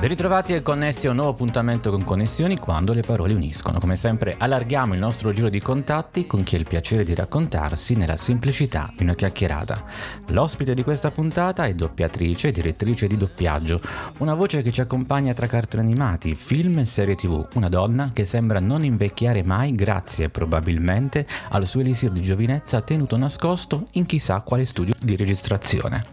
Ben ritrovati e connessi a un nuovo appuntamento con Connessioni quando le parole uniscono. Come sempre allarghiamo il nostro giro di contatti con chi ha il piacere di raccontarsi nella semplicità di una chiacchierata. L'ospite di questa puntata è doppiatrice e direttrice di doppiaggio, una voce che ci accompagna tra cartoni animati, film e serie tv, una donna che sembra non invecchiare mai grazie probabilmente al suo elisir di giovinezza tenuto nascosto in chissà quale studio di registrazione.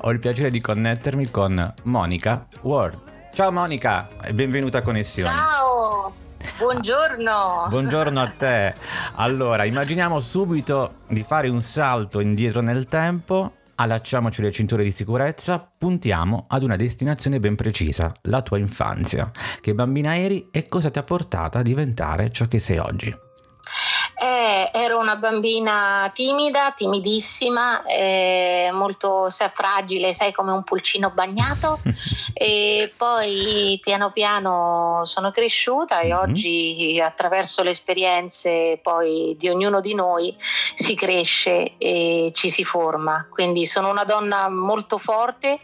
Ho il piacere di connettermi con Monica Ward. Ciao Monica e benvenuta a Connessione. Ciao! Buongiorno! Buongiorno a te. Allora, immaginiamo subito di fare un salto indietro nel tempo, allacciamoci le cinture di sicurezza, puntiamo ad una destinazione ben precisa, la tua infanzia. Che bambina eri e cosa ti ha portata a diventare ciò che sei oggi? Ero una bambina timida, timidissima, eh, molto sai, fragile, sai come un pulcino bagnato e poi piano piano sono cresciuta e mm-hmm. oggi attraverso le esperienze poi di ognuno di noi si cresce e ci si forma. Quindi sono una donna molto forte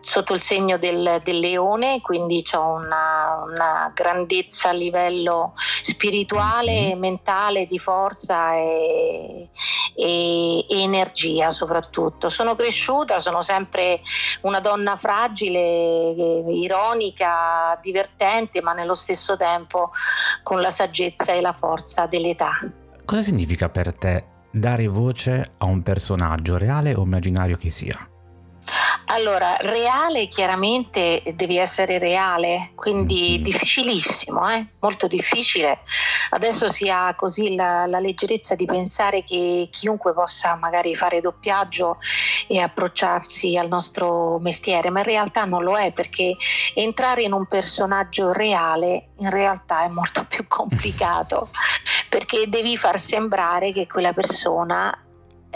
sotto il segno del, del leone, quindi ho una, una, grandezza a livello spirituale, mm-hmm. mentale, di forza e, e, e, energia soprattutto. Sono cresciuta, sono sempre una donna fragile, ironica, divertente, ma nello stesso tempo con la saggezza e la forza dell'età. Cosa significa per te dare voce a un personaggio reale o immaginario che sia? Allora, reale chiaramente devi essere reale, quindi mm-hmm. difficilissimo, eh? molto difficile. Adesso si ha così la, la, leggerezza di pensare che chiunque possa magari fare doppiaggio e approcciarsi al nostro mestiere, ma in realtà non lo è perché entrare in un personaggio reale in realtà è molto più complicato perché devi far sembrare che quella persona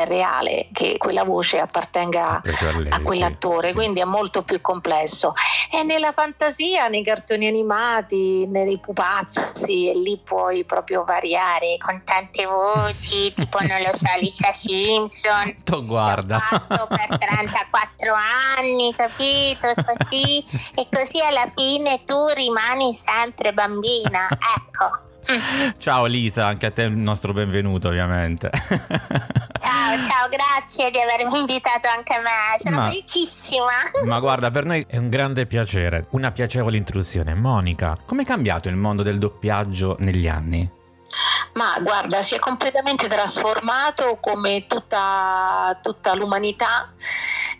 è reale che quella voce appartenga lei, a quell'attore, sì, quindi è molto più complesso. E nella fantasia, nei cartoni animati, nei pupazzi, e lì puoi proprio variare con tante voci, tipo non lo so, Lisa Simpson. Tu guarda. Fatto per 34 anni, capito? E così, e così alla fine tu rimani sempre bambina. Ecco. Ciao Lisa, anche a te il nostro benvenuto ovviamente. Ciao, ciao, grazie di avermi invitato anche a me, sono ma, felicissima. Ma guarda, per noi è un grande piacere, una piacevole intrusione. Monica, come è cambiato il mondo del doppiaggio negli anni? Ma guarda, si è completamente trasformato come tutta, tutta l'umanità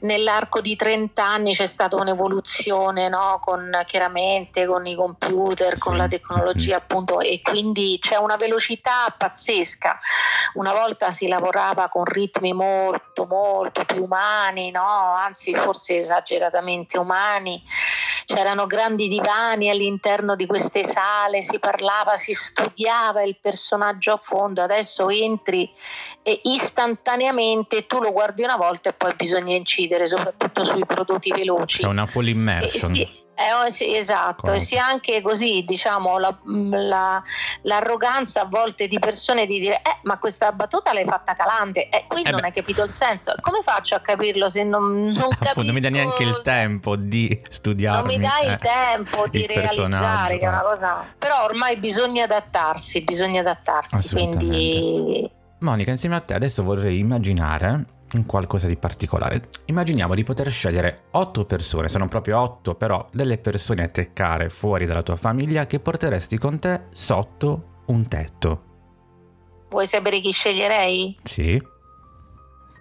nell'arco di 30 anni c'è stata un'evoluzione no? con, chiaramente con i computer, con la tecnologia appunto e quindi c'è una velocità pazzesca. Una volta si lavorava con ritmi molto molto più umani, no? anzi forse esageratamente umani, c'erano grandi divani all'interno di queste sale, si parlava, si studiava il personaggio a fondo, adesso entri e istantaneamente tu lo guardi una volta e poi bisogna incidere soprattutto sui prodotti veloci. C'è una full immersion. Eh, sì, eh, sì, esatto, Come? e sia anche così, diciamo, la, la, l'arroganza a volte di persone di dire, eh, ma questa battuta l'hai fatta calante, e eh, qui eh non beh. hai capito il senso. Come faccio a capirlo se non, non capisco? Non mi dai neanche il tempo di studiare. Non mi dai il eh, tempo di realizzare, che è una cosa... Però ormai bisogna adattarsi, bisogna adattarsi, quindi... Monica, insieme a te adesso vorrei immaginare qualcosa di particolare. Immaginiamo di poter scegliere 8 persone, se non proprio 8, però delle persone a teccare fuori dalla tua famiglia che porteresti con te sotto un tetto. Vuoi sapere chi sceglierei? Sì.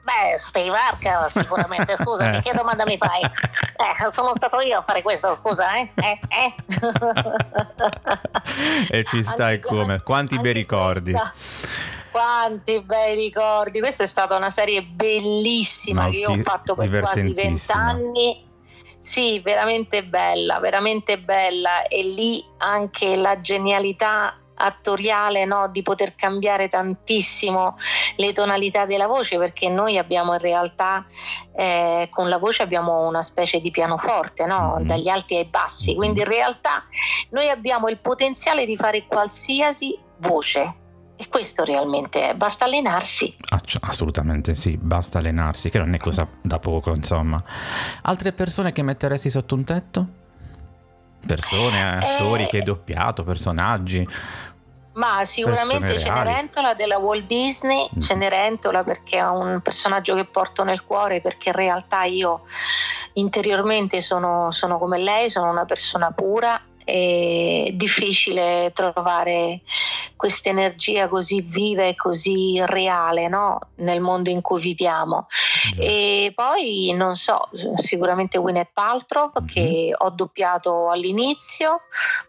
Beh, Steve Harker sicuramente, scusami, eh. che domanda mi fai? Eh, sono stato io a fare questo, scusa, eh? eh, eh. e ci stai come? Quanti bei ricordi. Questa quanti bei ricordi. Questa è stata una serie bellissima Malti- che io ho fatto per quasi vent'anni. Sì, veramente bella, veramente bella. E lì anche la genialità attoriale no, di poter cambiare tantissimo le tonalità della voce perché noi abbiamo in realtà eh, con la voce abbiamo una specie di pianoforte no? mm-hmm. dagli alti ai bassi quindi in realtà noi abbiamo il potenziale di fare qualsiasi voce e questo realmente è, basta allenarsi. Assolutamente sì, basta allenarsi, che non è cosa da poco, insomma. Altre persone che metteresti sotto un tetto? Persone, attori eh, che hai doppiato, personaggi. Ma sicuramente Cenerentola della Walt Disney, mm. Cenerentola perché è un personaggio che porto nel cuore, perché in realtà io interiormente sono, sono come lei, sono una persona pura è difficile trovare questa energia così viva e così reale no? nel mondo in cui viviamo. Già. E poi non so, sicuramente Gwyneth Paltrow mm-hmm. che ho doppiato all'inizio,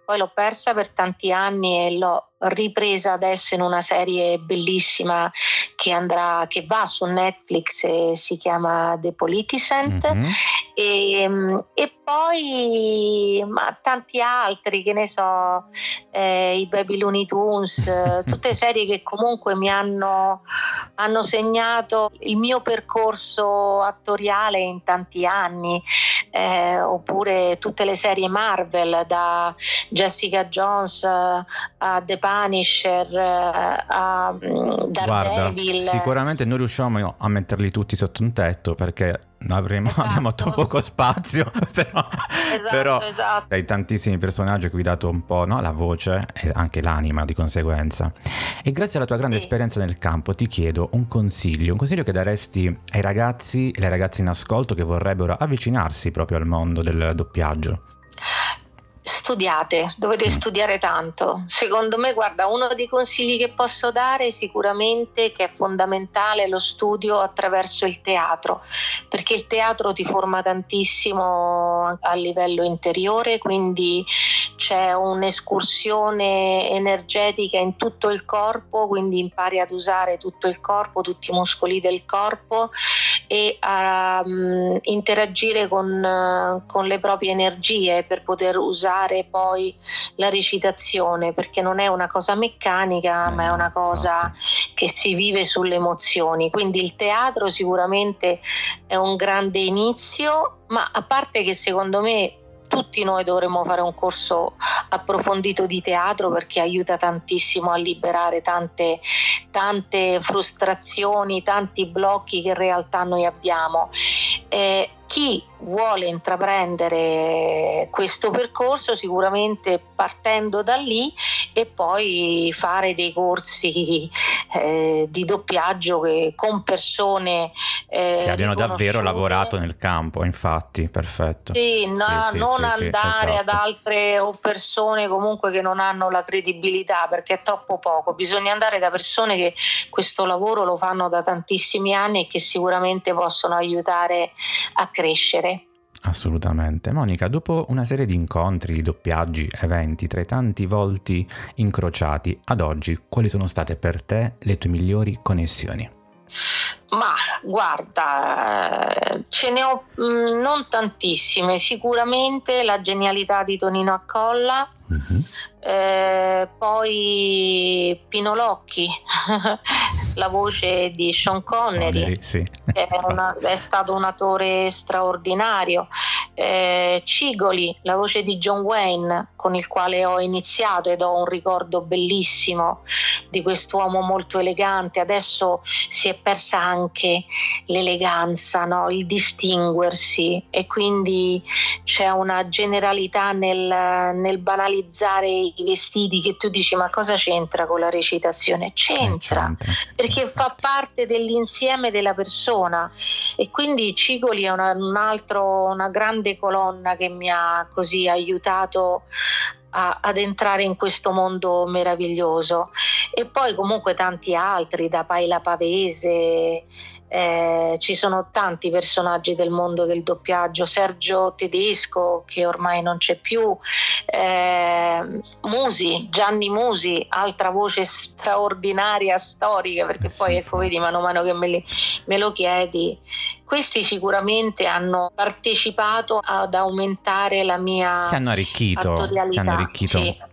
poi l'ho persa per tanti anni e l'ho ripresa adesso in una serie bellissima che, andrà, che va su Netflix e si chiama The Politicent mm-hmm. e, e, poi ma tanti altri che ne so eh, i Baby Looney Tunes tutte serie che comunque mi hanno, hanno segnato il mio percorso attoriale in tanti anni eh, oppure tutte le serie Marvel da Jessica Jones a The Punisher eh, a mm, Daredevil. Guarda, sicuramente non riusciamo a metterli tutti sotto un tetto perché avremo, esatto. abbiamo troppo poco spazio, però, esatto, però esatto. hai tantissimi personaggi a cui hai dato un po' no? la voce e anche l'anima di conseguenza. E grazie alla tua grande sì. esperienza nel campo ti chiedo un consiglio, un consiglio che daresti ai ragazzi e alle ragazze in ascolto che vorrebbero avvicinarsi proprio al mondo del doppiaggio. Studiate, dovete mm. studiare tanto. Secondo me, guarda, uno dei consigli che posso dare sicuramente che è fondamentale lo studio attraverso il teatro, perché il teatro ti forma tantissimo a livello interiore, quindi c'è un'escursione energetica in tutto il corpo, quindi impari ad usare tutto il corpo, tutti i muscoli del corpo e a um, interagire con, con le proprie energie per poter usare poi la recitazione perché non è una cosa meccanica eh, ma è una cosa che si vive sulle emozioni. Quindi il teatro sicuramente è un grande inizio, ma a parte che secondo me tutti noi dovremmo fare un corso approfondito di teatro perché aiuta tantissimo a liberare tante, tante frustrazioni, tanti blocchi che in realtà noi abbiamo. Eh, chi vuole intraprendere questo percorso sicuramente partendo da lì e poi fare dei corsi eh, di doppiaggio che, con persone eh, che abbiano davvero lavorato nel campo infatti perfetto sì, no, sì, non sì, andare sì, esatto. ad altre o persone comunque che non hanno la credibilità perché è troppo poco bisogna andare da persone che questo lavoro lo fanno da tantissimi anni e che sicuramente possono aiutare a crescere. Assolutamente. Monica, dopo una serie di incontri, doppiaggi, eventi, tra i tanti volti incrociati, ad oggi quali sono state per te le tue migliori connessioni? Ma guarda, ce ne ho mh, mm, non tantissime, sicuramente la genialità di Tonino Accolla, mm-hmm. eh, poi Pino Locchi, la voce di Sean Connery, Connery sì. è, una, è, stato un attore straordinario, eh, Cigoli, la voce di John Wayne, con il quale ho iniziato ed ho un ricordo bellissimo di quest'uomo molto elegante, adesso si è persa anche l'eleganza, no? il distinguersi e quindi c'è una generalità nel, nel banalizzare i vestiti che tu dici ma cosa c'entra con la recitazione? C'entra, c'entra. perché fa parte dell'insieme della persona e quindi Cigoli è una, un altro, una grande colonna che mi ha così aiutato a, ad entrare in questo mondo meraviglioso. E poi comunque tanti altri da Paila Pavese eh, ci sono tanti personaggi del mondo del doppiaggio, Sergio Tedesco che ormai non c'è più, eh, Musi, Gianni Musi, altra voce straordinaria, storica, perché eh poi ecco vedi mano a mano che me, li, me lo chiedi, questi sicuramente hanno partecipato ad aumentare la mia ti hanno arricchito, ti hanno arricchito. Sì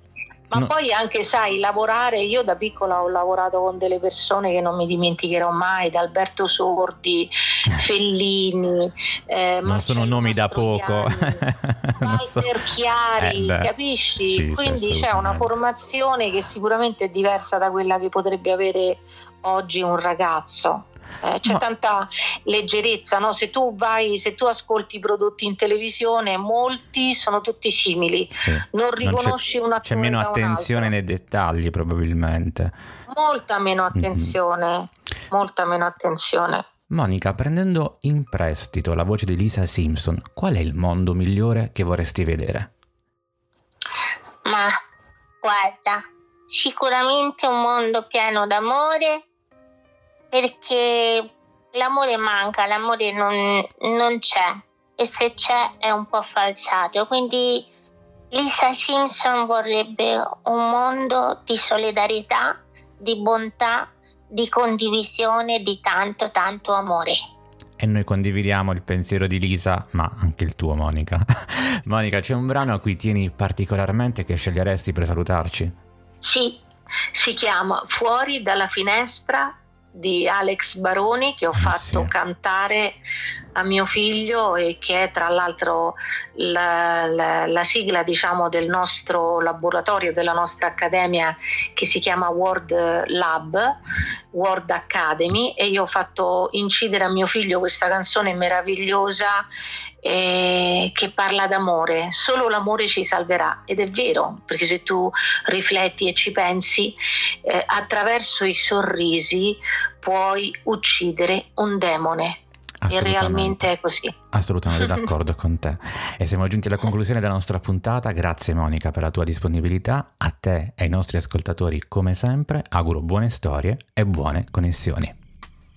Ma no. poi anche, sai, lavorare, io da piccola ho lavorato con delle persone che non mi dimenticherò mai, da Alberto Sordi, eh. Fellini, eh, non sono nomi da poco. Walter so. Chiari, eh, capisci? Sì, Quindi sì, c'è una formazione che sicuramente è diversa da quella che potrebbe avere oggi un ragazzo. Eh, c'è Ma... tanta leggerezza, no? se tu vai, se tu ascolti i prodotti in televisione, molti sono tutti simili, sì. non riconosci non una C'è meno attenzione nei dettagli probabilmente. Molta meno mhm. attenzione, mm-hmm. molta meno attenzione. Monica, prendendo in prestito la voce di Lisa Simpson, qual è il mondo migliore che vorresti vedere? Ma guarda, sicuramente un mondo pieno d'amore perché l'amore manca, l'amore non, non c'è e se c'è è un po' falsato. Quindi Lisa Simpson vorrebbe un mondo di solidarietà, di bontà, di condivisione, di tanto, tanto amore. E noi condividiamo il pensiero di Lisa, ma anche il tuo, Monica. Monica, c'è un brano a cui tieni particolarmente che sceglieresti per salutarci? Sì, si chiama Fuori dalla finestra di Alex Baroni che ho ah, fatto sì. cantare a mio figlio e che è tra l'altro la, la, la, sigla diciamo del nostro laboratorio della nostra accademia che si chiama World Lab World Academy e io ho fatto incidere a mio figlio questa canzone meravigliosa eh, che parla d'amore, solo l'amore ci salverà ed è vero, perché se tu rifletti e ci pensi, eh, attraverso i sorrisi puoi uccidere un demone. E realmente è così. Assolutamente d'accordo con te. E siamo giunti alla conclusione della nostra puntata. Grazie Monica per la tua disponibilità. A te e ai nostri ascoltatori, come sempre, auguro buone storie e buone connessioni.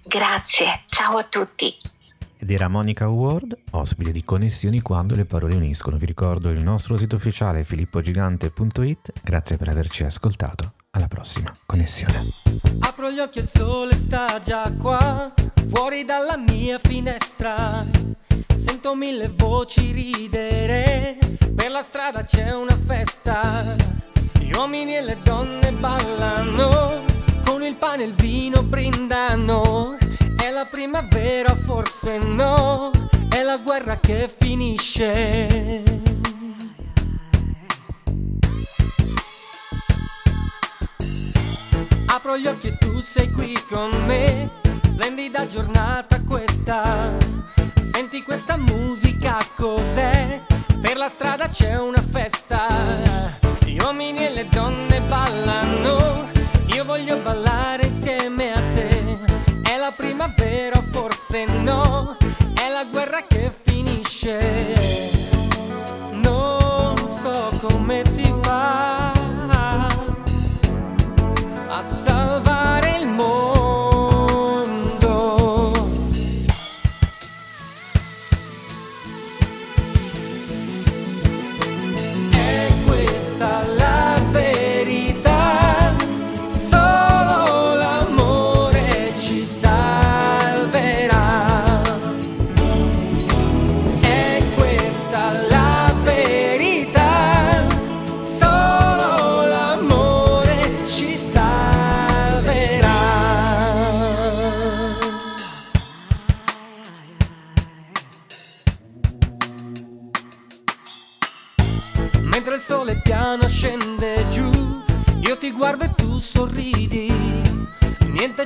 Grazie, ciao a tutti ed era Monica Ward, ospite di Connessioni quando le parole uniscono. Vi ricordo il nostro sito ufficiale filippogigante.it. Grazie per averci ascoltato. Alla prossima connessione. Apro gli occhi e il sole sta già qua, fuori dalla mia finestra. Sento mille voci ridere, per la strada c'è una festa. Gli uomini e le donne ballano, con il pane e il vino brindano è la primavera, forse no, è la guerra che finisce. Apro gli occhi e tu sei qui con me, splendida giornata questa. Senti questa musica cos'è? Per la strada c'è una festa, gli uomini e le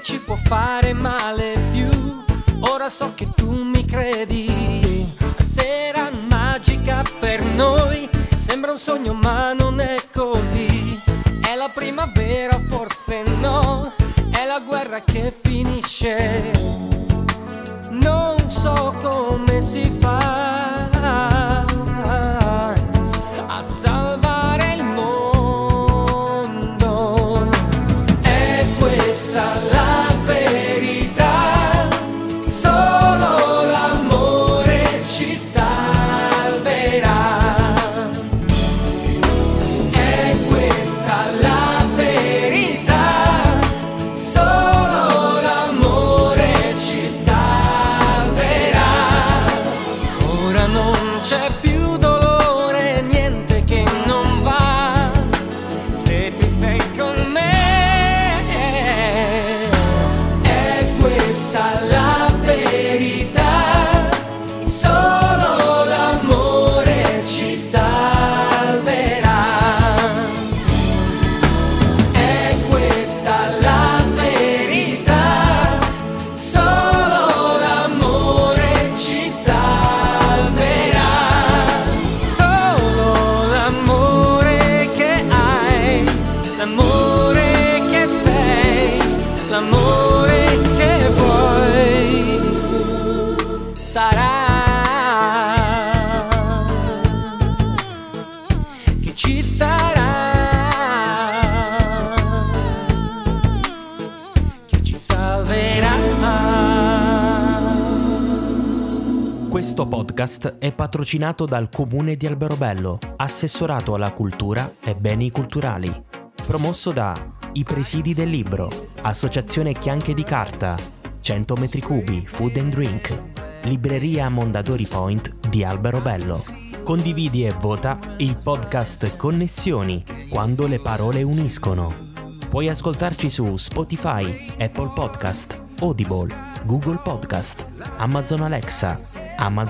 ci può fare male più. Ora so che tu mi credi. Sera magica per noi. Sembra un sogno ma non è così. È la primavera, forse no. È la guerra che finisce. Non so come si fa podcast è patrocinato dal Comune di Alberobello, assessorato alla cultura e beni culturali, promosso da I Presidi del Libro, Associazione Chianche di Carta, 100 metri cubi, Food and Drink, Libreria Mondadori Point di Alberobello. Condividi e vota il podcast Connessioni, quando le parole uniscono. Puoi ascoltarci su Spotify, Apple Podcast, Audible, Google Podcast, Amazon Alexa, Amazon